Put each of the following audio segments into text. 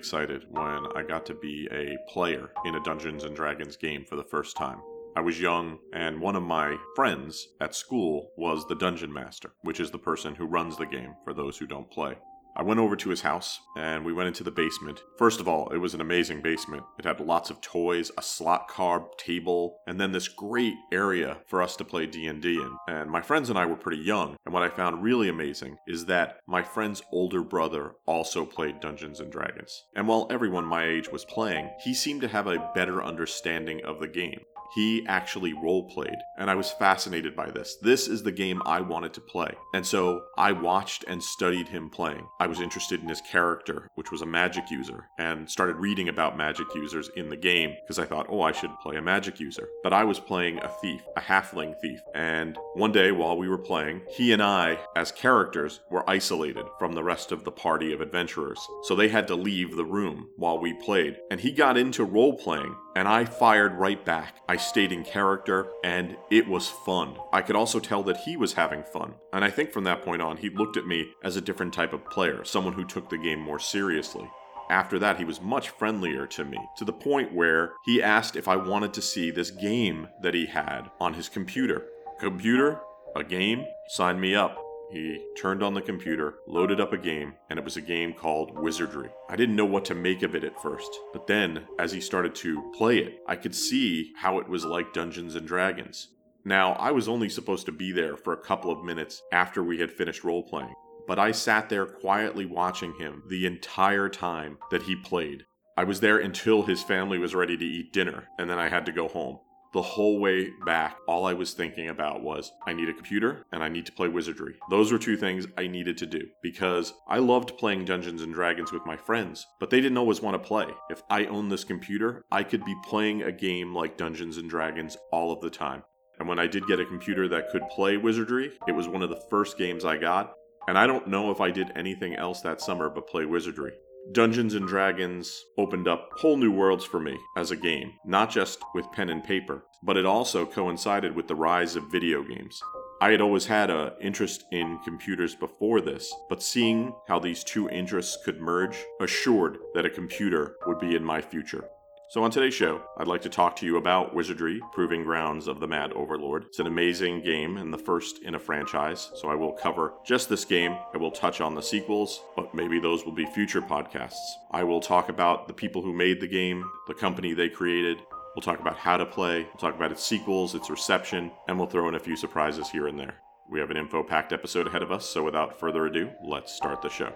Excited when I got to be a player in a Dungeons and Dragons game for the first time. I was young, and one of my friends at school was the Dungeon Master, which is the person who runs the game for those who don't play. I went over to his house and we went into the basement. First of all, it was an amazing basement. It had lots of toys, a slot car table, and then this great area for us to play D&D in. And my friends and I were pretty young, and what I found really amazing is that my friend's older brother also played Dungeons and Dragons. And while everyone my age was playing, he seemed to have a better understanding of the game. He actually role played, and I was fascinated by this. This is the game I wanted to play. And so I watched and studied him playing. I was interested in his character, which was a magic user, and started reading about magic users in the game because I thought, oh, I should play a magic user. But I was playing a thief, a halfling thief. And one day while we were playing, he and I, as characters, were isolated from the rest of the party of adventurers. So they had to leave the room while we played. And he got into role playing and I fired right back. I stayed in character, and it was fun. I could also tell that he was having fun, and I think from that point on, he looked at me as a different type of player, someone who took the game more seriously. After that, he was much friendlier to me, to the point where he asked if I wanted to see this game that he had on his computer. Computer? A game? Sign me up. He turned on the computer, loaded up a game, and it was a game called Wizardry. I didn't know what to make of it at first, but then, as he started to play it, I could see how it was like Dungeons and Dragons. Now, I was only supposed to be there for a couple of minutes after we had finished role playing, but I sat there quietly watching him the entire time that he played. I was there until his family was ready to eat dinner, and then I had to go home. The whole way back, all I was thinking about was I need a computer and I need to play Wizardry. Those were two things I needed to do because I loved playing Dungeons and Dragons with my friends, but they didn't always want to play. If I owned this computer, I could be playing a game like Dungeons and Dragons all of the time. And when I did get a computer that could play Wizardry, it was one of the first games I got. And I don't know if I did anything else that summer but play Wizardry. Dungeons and Dragons opened up whole new worlds for me as a game, not just with pen and paper, but it also coincided with the rise of video games. I had always had an interest in computers before this, but seeing how these two interests could merge assured that a computer would be in my future. So, on today's show, I'd like to talk to you about Wizardry Proving Grounds of the Mad Overlord. It's an amazing game and the first in a franchise, so I will cover just this game. I will touch on the sequels, but maybe those will be future podcasts. I will talk about the people who made the game, the company they created. We'll talk about how to play, we'll talk about its sequels, its reception, and we'll throw in a few surprises here and there. We have an info packed episode ahead of us, so without further ado, let's start the show.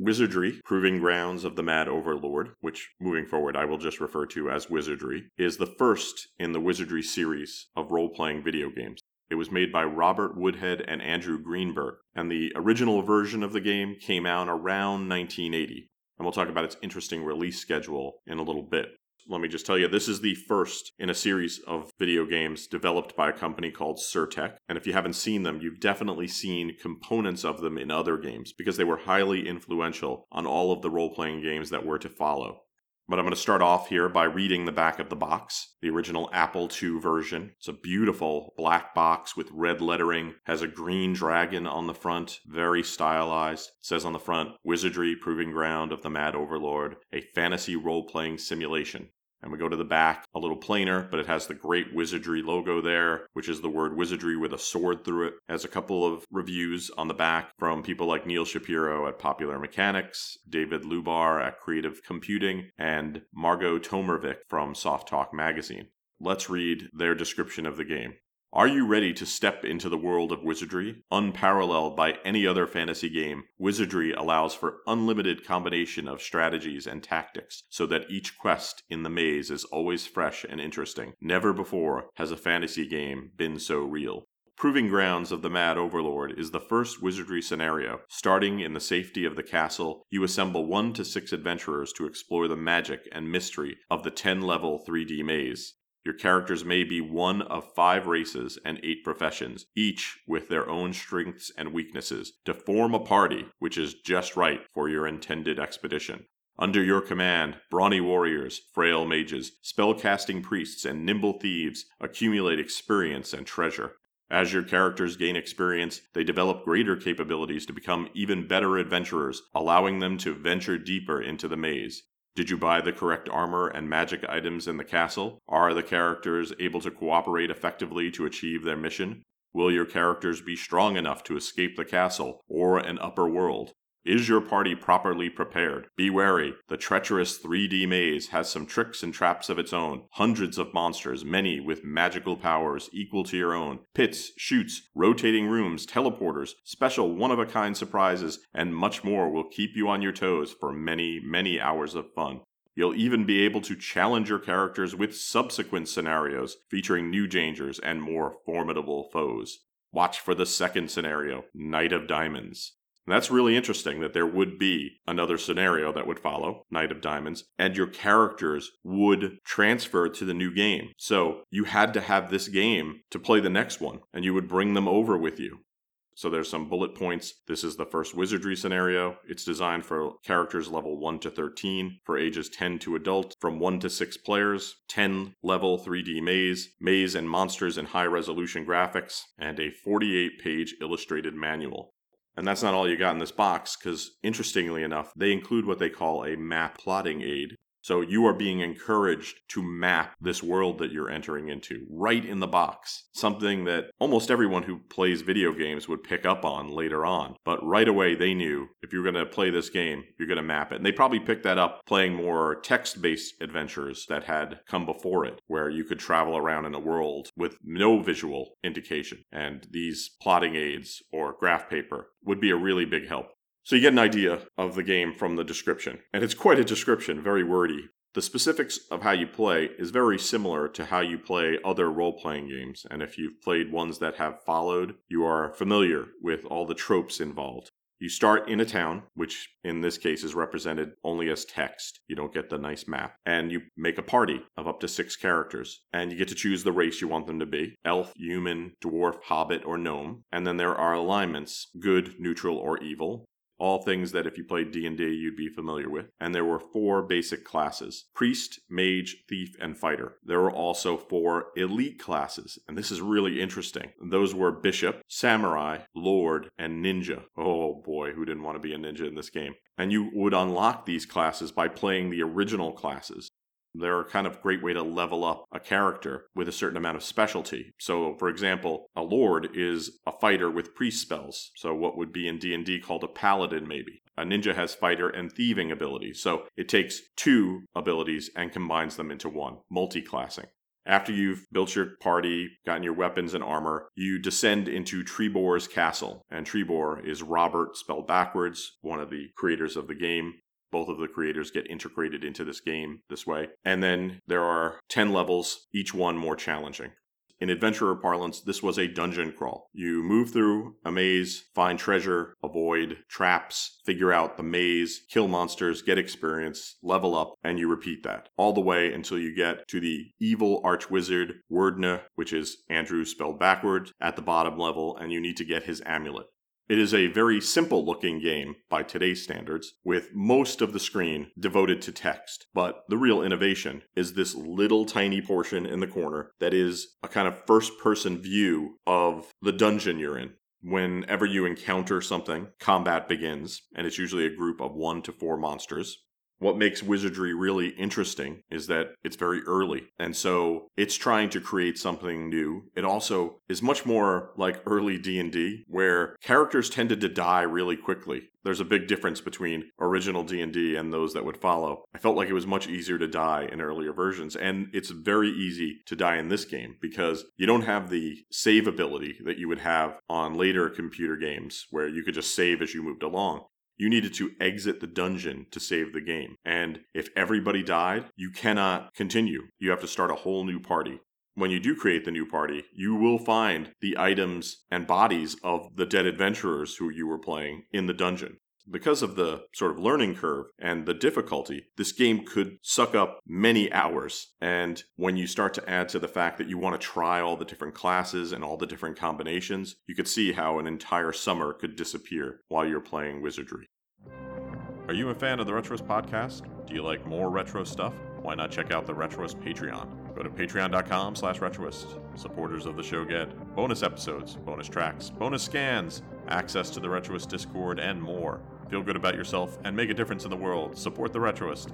Wizardry, Proving Grounds of the Mad Overlord, which moving forward I will just refer to as Wizardry, is the first in the Wizardry series of role playing video games. It was made by Robert Woodhead and Andrew Greenberg, and the original version of the game came out around 1980. And we'll talk about its interesting release schedule in a little bit let me just tell you, this is the first in a series of video games developed by a company called Sir-Tech. And if you haven't seen them, you've definitely seen components of them in other games because they were highly influential on all of the role playing games that were to follow. But I'm going to start off here by reading the back of the box. The original Apple II version. It's a beautiful black box with red lettering, has a green dragon on the front, very stylized. It says on the front, Wizardry Proving Ground of the Mad Overlord, a fantasy role playing simulation. And we go to the back, a little plainer, but it has the great wizardry logo there, which is the word wizardry with a sword through it. has a couple of reviews on the back from people like Neil Shapiro at Popular Mechanics, David Lubar at Creative Computing, and Margot Tommervik from Softalk Magazine. Let's read their description of the game. Are you ready to step into the world of wizardry? Unparalleled by any other fantasy game, wizardry allows for unlimited combination of strategies and tactics, so that each quest in the maze is always fresh and interesting. Never before has a fantasy game been so real. Proving Grounds of the Mad Overlord is the first wizardry scenario. Starting in the safety of the castle, you assemble one to six adventurers to explore the magic and mystery of the 10 level 3D maze. Your characters may be one of five races and eight professions, each with their own strengths and weaknesses, to form a party which is just right for your intended expedition. Under your command, brawny warriors, frail mages, spell-casting priests, and nimble thieves accumulate experience and treasure. As your characters gain experience, they develop greater capabilities to become even better adventurers, allowing them to venture deeper into the maze. Did you buy the correct armor and magic items in the castle? Are the characters able to cooperate effectively to achieve their mission? Will your characters be strong enough to escape the castle or an upper world? Is your party properly prepared? Be wary. The treacherous 3D maze has some tricks and traps of its own. Hundreds of monsters, many with magical powers equal to your own. Pits, chutes, rotating rooms, teleporters, special one of a kind surprises, and much more will keep you on your toes for many, many hours of fun. You'll even be able to challenge your characters with subsequent scenarios featuring new dangers and more formidable foes. Watch for the second scenario, Knight of Diamonds. And that's really interesting that there would be another scenario that would follow, Knight of Diamonds, and your characters would transfer to the new game. So you had to have this game to play the next one, and you would bring them over with you. So there's some bullet points. This is the first wizardry scenario. It's designed for characters level 1 to 13, for ages 10 to adult, from 1 to 6 players, 10 level 3D maze, maze and monsters in high resolution graphics, and a 48 page illustrated manual. And that's not all you got in this box, because interestingly enough, they include what they call a map plotting aid, so you are being encouraged to map this world that you're entering into right in the box. Something that almost everyone who plays video games would pick up on later on. But right away they knew if you're going to play this game, you're going to map it. And they probably picked that up playing more text-based adventures that had come before it, where you could travel around in a world with no visual indication. And these plotting aids or graph paper would be a really big help. So you get an idea of the game from the description. And it's quite a description, very wordy. The specifics of how you play is very similar to how you play other role playing games, and if you've played ones that have followed, you are familiar with all the tropes involved. You start in a town, which in this case is represented only as text. You don't get the nice map. And you make a party of up to six characters. And you get to choose the race you want them to be elf, human, dwarf, hobbit, or gnome. And then there are alignments good, neutral, or evil all things that if you played D&D you'd be familiar with. And there were four basic classes: priest, mage, thief, and fighter. There were also four elite classes, and this is really interesting. Those were bishop, samurai, lord, and ninja. Oh boy, who didn't want to be a ninja in this game? And you would unlock these classes by playing the original classes. They're a kind of great way to level up a character with a certain amount of specialty. So, for example, a lord is a fighter with priest spells. So, what would be in D&D called a paladin maybe. A ninja has fighter and thieving abilities. So, it takes two abilities and combines them into one, multi-classing. After you've built your party, gotten your weapons and armor, you descend into Trebor's castle. And Trebor is Robert, spelled backwards, one of the creators of the game both of the creators get integrated into this game this way. And then there are 10 levels, each one more challenging. In adventurer parlance, this was a dungeon crawl. You move through a maze, find treasure, avoid traps, figure out the maze, kill monsters, get experience, level up, and you repeat that all the way until you get to the evil archwizard Werdna, which is Andrew spelled backwards, at the bottom level, and you need to get his amulet. It is a very simple looking game by today's standards, with most of the screen devoted to text. But the real innovation is this little tiny portion in the corner that is a kind of first person view of the dungeon you're in. Whenever you encounter something, combat begins, and it's usually a group of one to four monsters. What makes Wizardry really interesting is that it's very early. And so it's trying to create something new. It also is much more like early D&D where characters tended to die really quickly. There's a big difference between original D&D and those that would follow. I felt like it was much easier to die in earlier versions and it's very easy to die in this game because you don't have the save ability that you would have on later computer games where you could just save as you moved along you needed to exit the dungeon to save the game. And if everybody died, you cannot continue. You have to start a whole new party. When you do create the new party, you will find the items and bodies of the dead adventurers who you were playing in the dungeon. Because of the sort of learning curve and the difficulty, this game could suck up many hours. And when you start to add to the fact that you want to try all the different classes and all the different combinations, you could see how an entire summer could disappear while you're playing Wizardry. Are you a fan of the Retroist podcast? Do you like more retro stuff? Why not check out the Retroist Patreon? Go to patreon.com slash retroist. Supporters of the show get bonus episodes, bonus tracks, bonus scans, access to the Retroist Discord, and more. Feel good about yourself and make a difference in the world. Support the Retroist.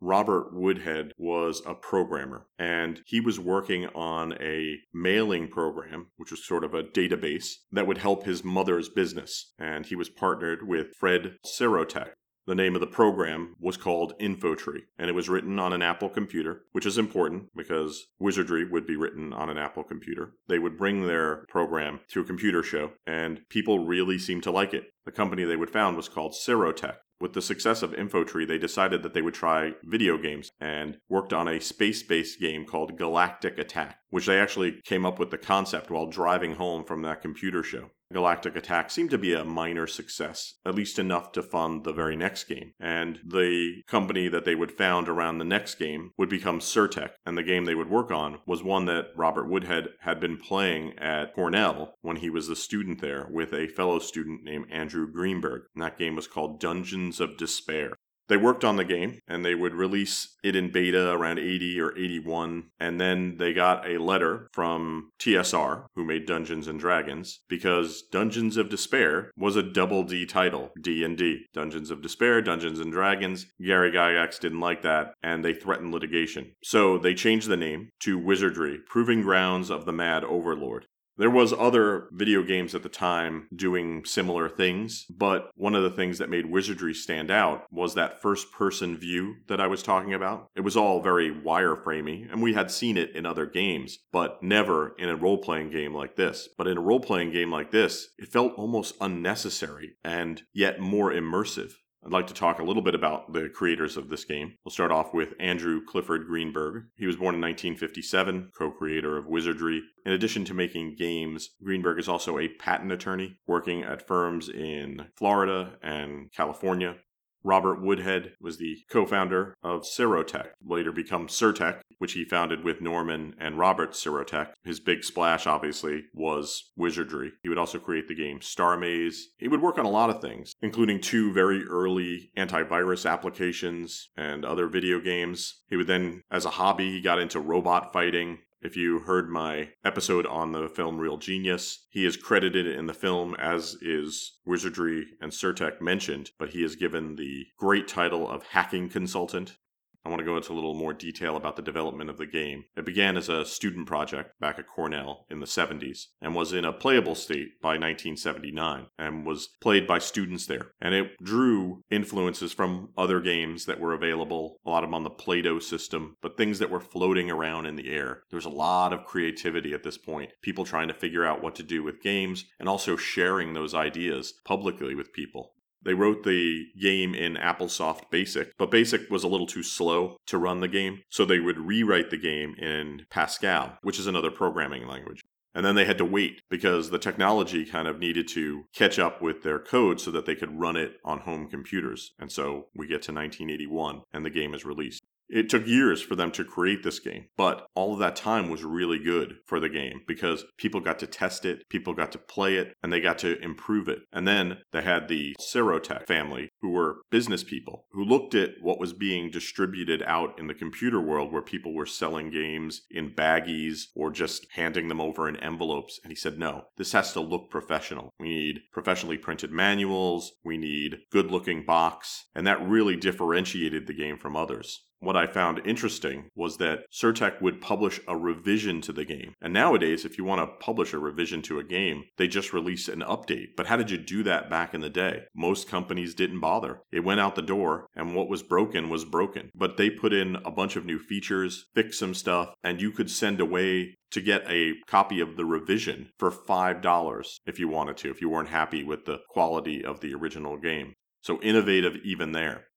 Robert Woodhead was a programmer and he was working on a mailing program, which was sort of a database that would help his mother's business. And he was partnered with Fred Sirotek. The name of the program was called Infotree, and it was written on an Apple computer, which is important because Wizardry would be written on an Apple computer. They would bring their program to a computer show, and people really seemed to like it. The company they would found was called Sirotech. With the success of Infotree, they decided that they would try video games and worked on a space based game called Galactic Attack, which they actually came up with the concept while driving home from that computer show. Galactic Attack seemed to be a minor success, at least enough to fund the very next game. And the company that they would found around the next game would become Sir-Tech, and the game they would work on was one that Robert Woodhead had been playing at Cornell when he was a student there with a fellow student named Andrew Greenberg. And that game was called Dungeons of Despair. They worked on the game and they would release it in beta around 80 or 81 and then they got a letter from TSR who made Dungeons and Dragons because Dungeons of Despair was a double D title, D&D. Dungeons of Despair, Dungeons and Dragons. Gary Gygax didn't like that and they threatened litigation. So they changed the name to Wizardry, Proving Grounds of the Mad Overlord. There was other video games at the time doing similar things, but one of the things that made Wizardry stand out was that first person view that I was talking about. It was all very wireframey, and we had seen it in other games, but never in a role playing game like this. But in a role playing game like this, it felt almost unnecessary and yet more immersive. I'd like to talk a little bit about the creators of this game. We'll start off with Andrew Clifford Greenberg. He was born in 1957, co creator of Wizardry. In addition to making games, Greenberg is also a patent attorney working at firms in Florida and California. Robert Woodhead was the co founder of Sirotech, later become Sir-Tech, which he founded with Norman and Robert Sirotek. His big splash, obviously, was Wizardry. He would also create the game Star Maze. He would work on a lot of things, including two very early antivirus applications and other video games. He would then, as a hobby, he got into robot fighting. If you heard my episode on the film Real Genius, he is credited in the film as is Wizardry and Sir-Tech mentioned, but he is given the great title of hacking consultant. I want to go into a little more detail about the development of the game. It began as a student project back at Cornell in the 70s and was in a playable state by 1979 and was played by students there. And it drew influences from other games that were available, a lot of them on the PLATO system, but things that were floating around in the air. There was a lot of creativity at this point, people trying to figure out what to do with games and also sharing those ideas publicly with people. They wrote the game in AppleSoft Basic, but Basic was a little too slow to run the game, so they would rewrite the game in Pascal, which is another programming language. And then they had to wait because the technology kind of needed to catch up with their code so that they could run it on home computers. And so we get to 1981 and the game is released. It took years for them to create this game, but all of that time was really good for the game because people got to test it, people got to play it, and they got to improve it. And then they had the Sirotek family, who were business people, who looked at what was being distributed out in the computer world where people were selling games in baggies or just handing them over in envelopes. And he said, no, this has to look professional. We need professionally printed manuals, we need good looking box, and that really differentiated the game from others. What I found interesting was that Sir-Tech would publish a revision to the game. And nowadays, if you want to publish a revision to a game, they just release an update. But how did you do that back in the day? Most companies didn't bother. It went out the door, and what was broken was broken. But they put in a bunch of new features, fixed some stuff, and you could send away to get a copy of the revision for $5 if you wanted to, if you weren't happy with the quality of the original game. So innovative even there.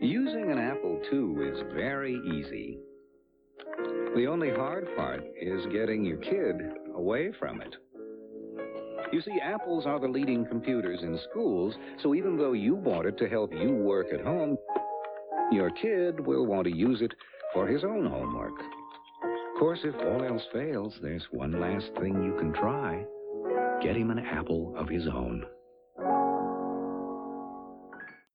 Using an Apple II is very easy. The only hard part is getting your kid away from it. You see, Apples are the leading computers in schools, so even though you bought it to help you work at home, your kid will want to use it for his own homework. Of course, if all else fails, there's one last thing you can try. Get him an Apple of his own.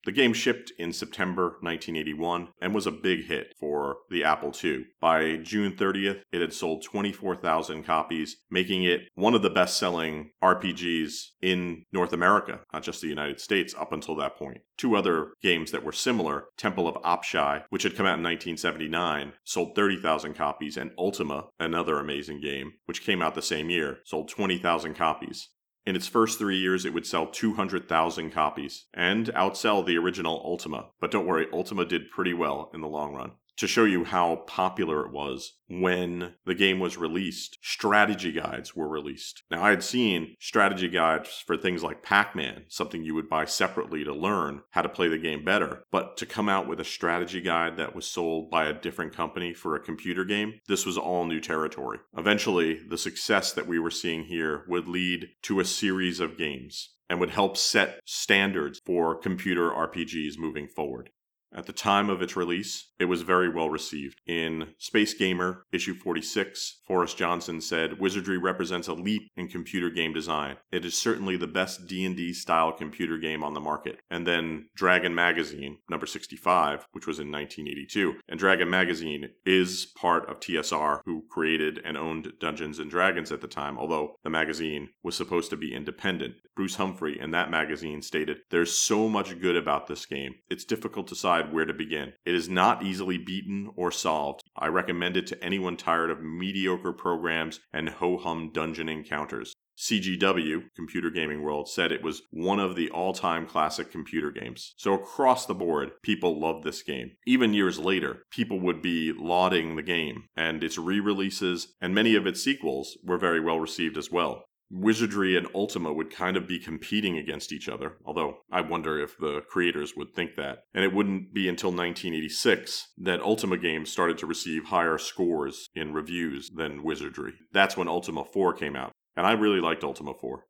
The game shipped in September 1981 and was a big hit for the Apple II. By June 30th, it had sold 24,000 copies, making it one of the best selling RPGs in North America, not just the United States, up until that point. Two other games that were similar Temple of Apshai, which had come out in 1979, sold 30,000 copies, and Ultima, another amazing game, which came out the same year, sold 20,000 copies. In its first three years, it would sell 200,000 copies and outsell the original Ultima. But don't worry, Ultima did pretty well in the long run to show you how popular it was when the game was released, strategy guides were released. Now, I had seen strategy guides for things like Pac Man, something you would buy separately to learn how to play the game better. But to come out with a strategy guide that was sold by a different company for a computer game, this was all new territory. Eventually, the success that we were seeing here would lead to a series of games and would help set standards for computer RPGs moving forward. At the time of its release, it was very well received. In Space Gamer, issue 46, Forrest Johnson said, "Wizardry represents a leap in computer game design. It is certainly the best D&D style computer game on the market." And then Dragon Magazine, number 65, which was in 1982. And Dragon Magazine is part of TSR, who created and owned Dungeons and Dragons at the time, although the magazine was supposed to be independent. Bruce Humphrey in that magazine stated, "There's so much good about this game. It's difficult to decide decide where to begin. It is not easily beaten or solved. I recommend it to anyone tired of mediocre programs and ho hum dungeon encounters. CGW, Computer Gaming World, said it was one of the all time classic computer games. So, across the board, people loved this game. Even years later, people would be lauding the game, and its re releases and many of its sequels were very well received as well. Wizardry and Ultima would kind of be competing against each other, although I wonder if the creators would think that. And it wouldn't be until 1986 that Ultima games started to receive higher scores in reviews than Wizardry. That's when Ultima 4 came out. And I really liked Ultima 4.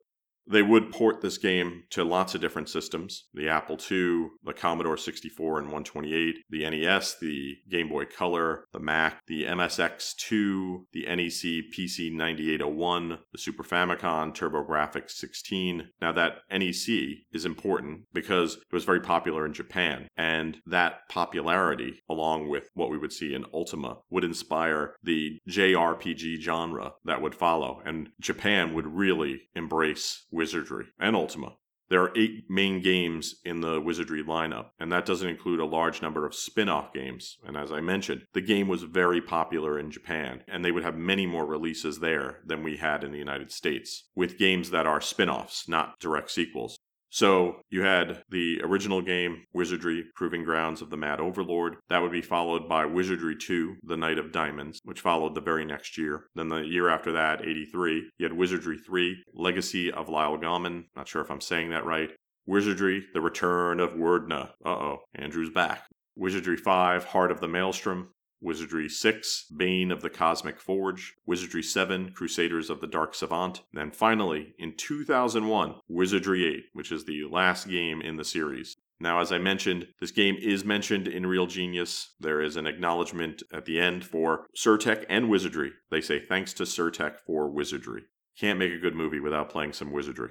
They would port this game to lots of different systems the Apple II, the Commodore 64 and 128, the NES, the Game Boy Color, the Mac, the MSX2, the NEC PC 9801, the Super Famicom TurboGrafx 16. Now, that NEC is important because it was very popular in Japan, and that popularity, along with what we would see in Ultima, would inspire the JRPG genre that would follow, and Japan would really embrace Wizardry, and Ultima. There are eight main games in the Wizardry lineup, and that doesn't include a large number of spin off games. And as I mentioned, the game was very popular in Japan, and they would have many more releases there than we had in the United States, with games that are spin offs, not direct sequels. So you had the original game, Wizardry, Proving Grounds of the Mad Overlord. That would be followed by Wizardry 2, The Knight of Diamonds, which followed the very next year. Then the year after that, 83, you had Wizardry 3, Legacy of Llylgamyn. Not sure if I'm saying that right. Wizardry, The Return of Werdna. Uh oh, Andrew's back. Wizardry 5, Heart of the Maelstrom. Wizardry 6, Bane of the Cosmic Forge, Wizardry 7, Crusaders of the Dark Savant, and then finally, in 2001, Wizardry 8, which is the last game in the series. Now, as I mentioned, this game is mentioned in Real Genius. There is an acknowledgement at the end for Sir-Tech and Wizardry. They say thanks to Sir-Tech for Wizardry. Can't make a good movie without playing some Wizardry.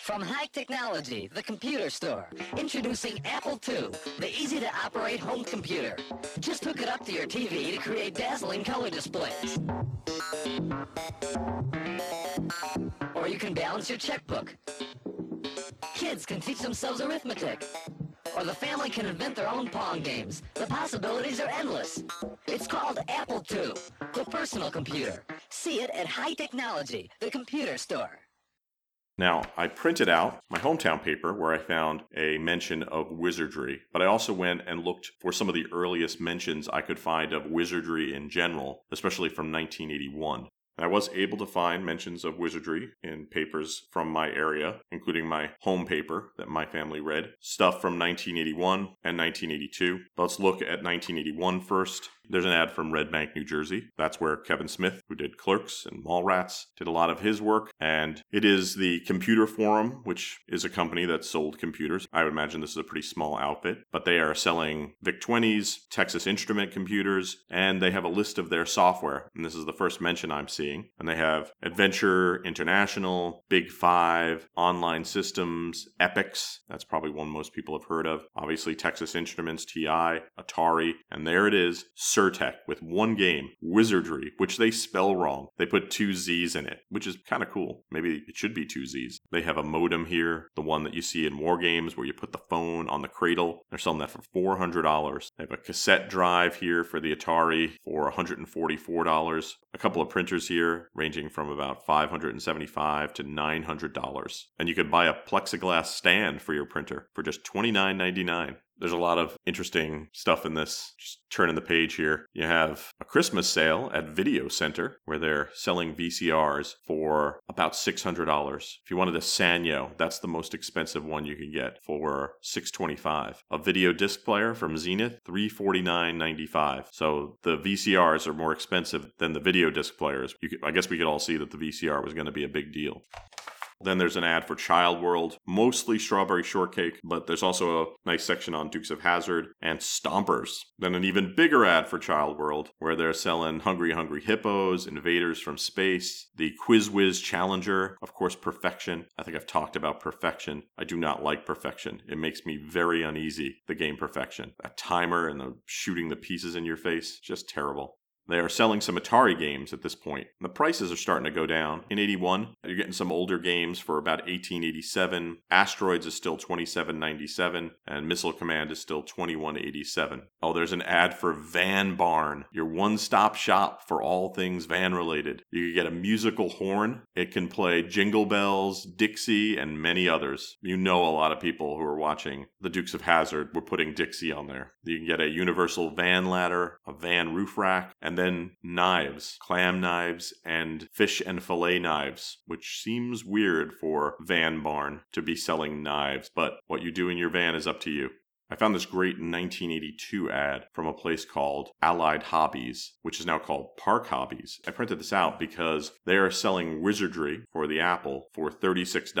From High Technology, the computer store, introducing Apple II, the easy-to-operate home computer. Just hook it up to your TV to create dazzling color displays. Or you can balance your checkbook. Kids can teach themselves arithmetic. Or the family can invent their own Pong games. The possibilities are endless. It's called Apple II, the personal computer. See it at High Technology, the computer store. Now, I printed out my hometown paper where I found a mention of wizardry, but I also went and looked for some of the earliest mentions I could find of wizardry in general, especially from 1981. I was able to find mentions of wizardry in papers from my area, including my home paper that my family read, stuff from 1981 and 1982. Let's look at 1981 first. There's an ad from Red Bank, New Jersey. That's where Kevin Smith, who did Clerks and Mallrats, did a lot of his work. And it is the Computer Forum, which is a company that sold computers. I would imagine this is a pretty small outfit, but they are selling VIC 20s, Texas Instrument computers, and they have a list of their software. And this is the first mention I'm seeing. And they have Adventure International, Big Five, Online Systems, Epyx. That's probably one most people have heard of. Obviously, Texas Instruments, TI, Atari, and there it is. Sir-Tech with one game, Wizardry, which they spell wrong. They put two Z's in it, which is kind of cool. Maybe it should be two Z's. They have a modem here, the one that you see in war games where you put the phone on the cradle. They're selling that for $400. They have a cassette drive here for the Atari for $144. A couple of printers here ranging from about $575 to $900. And you could buy a plexiglass stand for your printer for just $29.99. There's a lot of interesting stuff in this. Just turning the page here. You have a Christmas sale at Video Center where they're selling VCRs for about $600. If you wanted a Sanyo, that's the most expensive one you can get for 625. A video disc player from Zenith, $349.95. So the VCRs are more expensive than the video disc players. Could, I guess we could all see that the VCR was going to be a big deal. Then there's an ad for Child World, mostly strawberry shortcake, but there's also a nice section on Dukes of Hazzard and Stompers. Then an even bigger ad for Child World, where they're selling Hungry Hungry Hippos, Invaders from Space, the Quiz Whiz Challenger, of course, Perfection. I think I've talked about Perfection. I do not like Perfection. It makes me very uneasy, the game Perfection. That timer and the shooting the pieces in your face, just terrible. They are selling some Atari games at this point. The prices are starting to go down. In 81, you're getting some older games for about 1887. Asteroids is still 2797 and Missile Command is still 2187. Oh, there's an ad for Van Barn, your one-stop shop for all things van related. You can get a musical horn. It can play Jingle Bells, Dixie, and many others. You know a lot of people who are watching The Dukes of Hazzard were putting Dixie on there. You can get a universal van ladder, a van roof rack, and then knives, clam knives, and fish and fillet knives, which seems weird for Van Barn to be selling knives, but what you do in your van is up to you. I found this great 1982 ad from a place called Allied Hobbies, which is now called Park Hobbies. I printed this out because they are selling Wizardry for the Apple for $36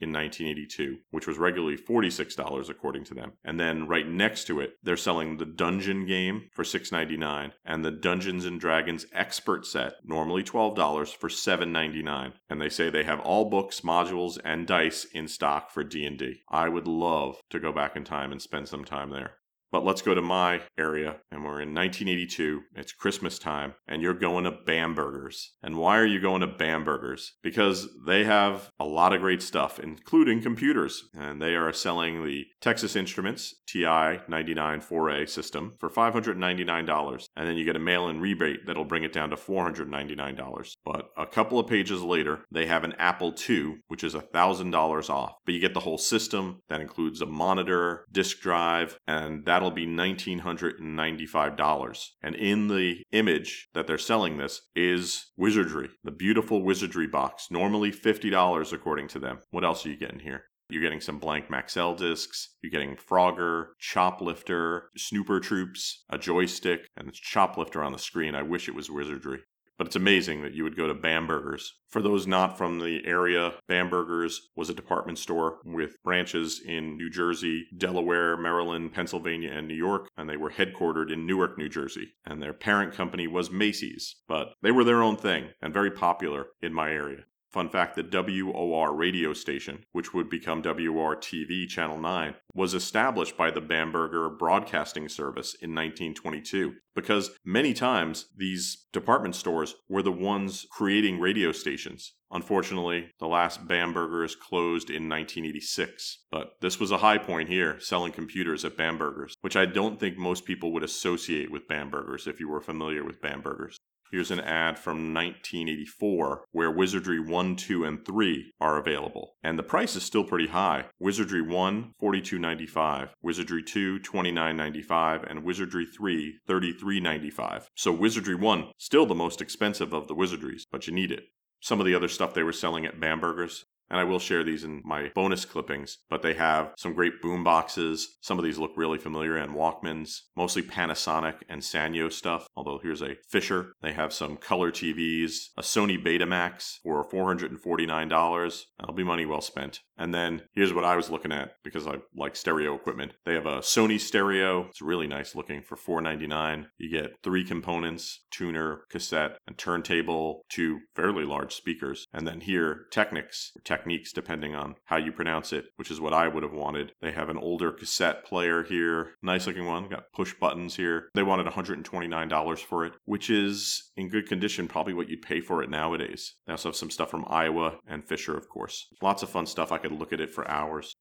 in 1982, which was regularly $46 according to them. And then right next to it, they're selling the Dungeon game for $6.99 and the Dungeons and Dragons Expert Set, normally $12 for $7.99. And they say they have all books, modules, and dice in stock for D&D. I would love to go back in time and spend spend some time there. But let's go to my area, and we're in 1982. It's Christmas time, and you're going to Bamberger's. And why are you going to Bamberger's? Because they have a lot of great stuff, including computers. And they are selling the Texas Instruments TI 99 4A system for $599. And then you get a mail in rebate that'll bring it down to $499. But a couple of pages later, they have an Apple II, which is $1,000 off. But you get the whole system that includes a monitor, disk drive, and that that'll be $1,995. And in the image that they're selling this is Wizardry, the beautiful Wizardry box, normally $50 according to them. What else are you getting here? You're getting some blank Maxell discs. You're getting Frogger, Choplifter, Snooper Troops, a joystick, and it's Choplifter on the screen. I wish it was Wizardry. But it's amazing that you would go to Bamberger's. For those not from the area, Bamberger's was a department store with branches in New Jersey, Delaware, Maryland, Pennsylvania, and New York, and they were headquartered in Newark, New Jersey. And their parent company was Macy's, but they were their own thing and very popular in my area. Fun fact the WOR radio station, which would become WOR TV Channel 9, was established by the Bamberger Broadcasting Service in 1922 because many times these department stores were the ones creating radio stations. Unfortunately, the last Bambergers closed in 1986, but this was a high point here, selling computers at Bambergers, which I don't think most people would associate with Bambergers if you were familiar with Bambergers. Here's an ad from 1984 where Wizardry 1, 2, and 3 are available. And the price is still pretty high. Wizardry 1, $42.95, Wizardry 2, $29.95, and Wizardry 3, $33.95. So Wizardry 1, still the most expensive of the Wizardries, but you need it. Some of the other stuff they were selling at Bamberger's and I will share these in my bonus clippings, but they have some great boom boxes. Some of these look really familiar and Walkmans, mostly Panasonic and Sanyo stuff, although here's a Fisher. They have some color TVs, a Sony Betamax for $449. That'll be money well spent. And then here's what I was looking at because I like stereo equipment. They have a Sony stereo. It's really nice looking for 499. You get three components, tuner, cassette, and turntable, two fairly large speakers. And then here, Technics, Techniques depending on how you pronounce it, which is what I would have wanted. They have an older cassette player here. Nice looking one. Got push buttons here. They wanted $129 for it, which is in good condition, probably what you'd pay for it nowadays. They also have some stuff from Aiwa and Fisher, of course. Lots of fun stuff. I could look at it for hours.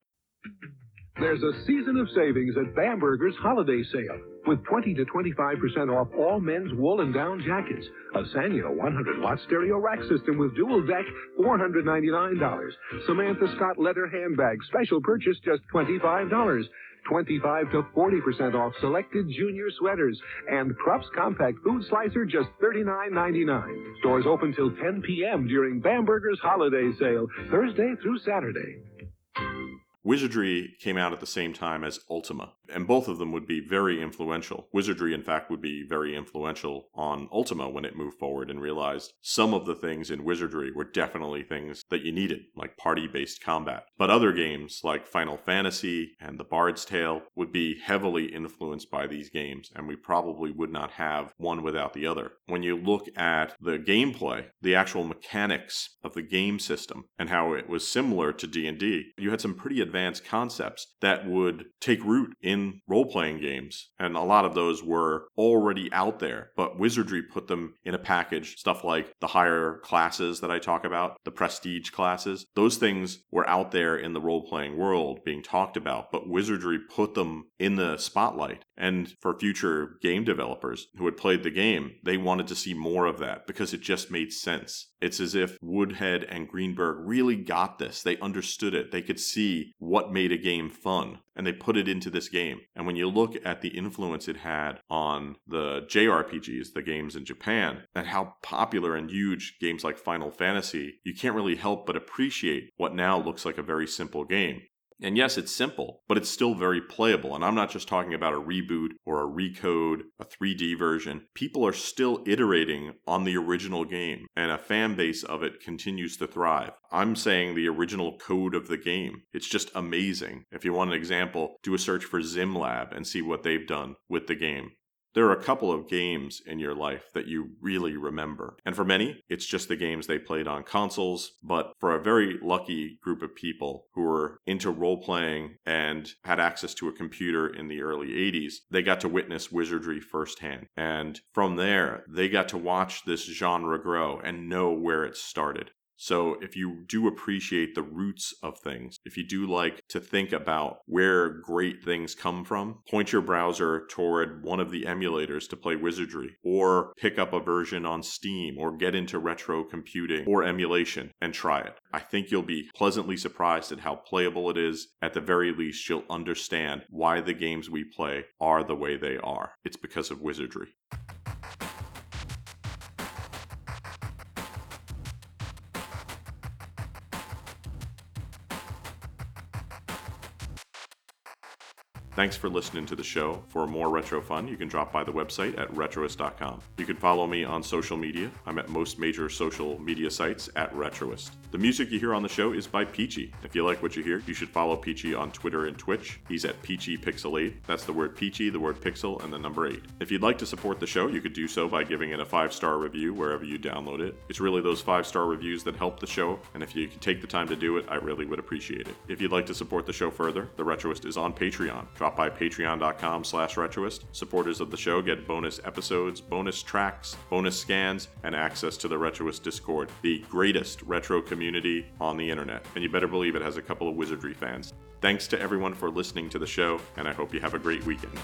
There's a season of savings at Bamberger's holiday sale with 20 to 25% off all men's wool and down jackets. A Sanyo 100 watt stereo rack system with dual deck, $499. Samantha Scott leather handbag, special purchase just $25. 25 to 40% off selected junior sweaters. And Krups compact food slicer just $39.99. Stores open till 10 p.m. during Bamberger's holiday sale, Thursday through Saturday. Wizardry came out at the same time as Ultima, and both of them would be very influential. Wizardry, in fact, would be very influential on Ultima when it moved forward and realized some of the things in Wizardry were definitely things that you needed, like party based combat. But other games, like Final Fantasy and The Bard's Tale, would be heavily influenced by these games, and we probably would not have one without the other. When you look at the gameplay, the actual mechanics of the game system, and how it was similar to D&D, you had some pretty advanced concepts that would take root in role playing games. And a lot of those were already out there, but Wizardry put them in a package. Stuff like the higher classes that I talk about, the prestige classes, those things were out there in the role playing world being talked about, but Wizardry put them in the spotlight. And for future game developers who had played the game, they wanted to see more of that because it just made sense. It's as if Woodhead and Greenberg really got this. They understood it. They could see what made a game fun and they put it into this game. And when you look at the influence it had on the JRPGs, the games in Japan, and how popular and huge games like Final Fantasy, you can't really help but appreciate what now looks like a very simple game. And yes, it's simple, but it's still very playable. And I'm not just talking about a reboot or a recode, a 3D version. People are still iterating on the original game, and a fan base of it continues to thrive. I'm saying the original code of the game. It's just amazing. If you want an example, do a search for ZimLab and see what they've done with the game. There are a couple of games in your life that you really remember. And for many, it's just the games they played on consoles. But for a very lucky group of people who were into role playing and had access to a computer in the early 80s, they got to witness wizardry firsthand. And from there, they got to watch this genre grow and know where it started. So, if you do appreciate the roots of things, if you do like to think about where great things come from, point your browser toward one of the emulators to play Wizardry, or pick up a version on Steam, or get into retro computing or emulation and try it. I think you'll be pleasantly surprised at how playable it is. At the very least, you'll understand why the games we play are the way they are. It's because of Wizardry. Thanks for listening to the show. For more retro fun, you can drop by the website at retroist.com. You can follow me on social media. I'm at most major social media sites at Retroist. The music you hear on the show is by Peachy. If you like what you hear, you should follow Peachy on Twitter and Twitch. He's at Peachy Pixel 8. That's the word Peachy, the word pixel, and the number 8. If you'd like to support the show, you could do so by giving it a five star review wherever you download it. It's really those five star reviews that help the show, and if you can take the time to do it, I really would appreciate it. If you'd like to support the show further, The Retroist is on Patreon. Drop by patreon.com slash retroist. Supporters of the show get bonus episodes, bonus tracks, bonus scans, and access to the Retroist Discord, the greatest retro community on the internet. And you better believe it has a couple of wizardry fans. Thanks to everyone for listening to the show, and I hope you have a great weekend.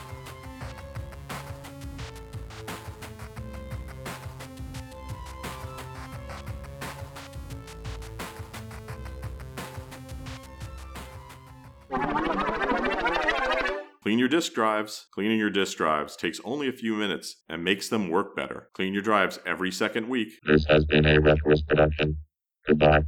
Clean your disk drives. Cleaning your disk drives takes only a few minutes and makes them work better. Clean your drives every second week. This has been a Retroist production. Goodbye.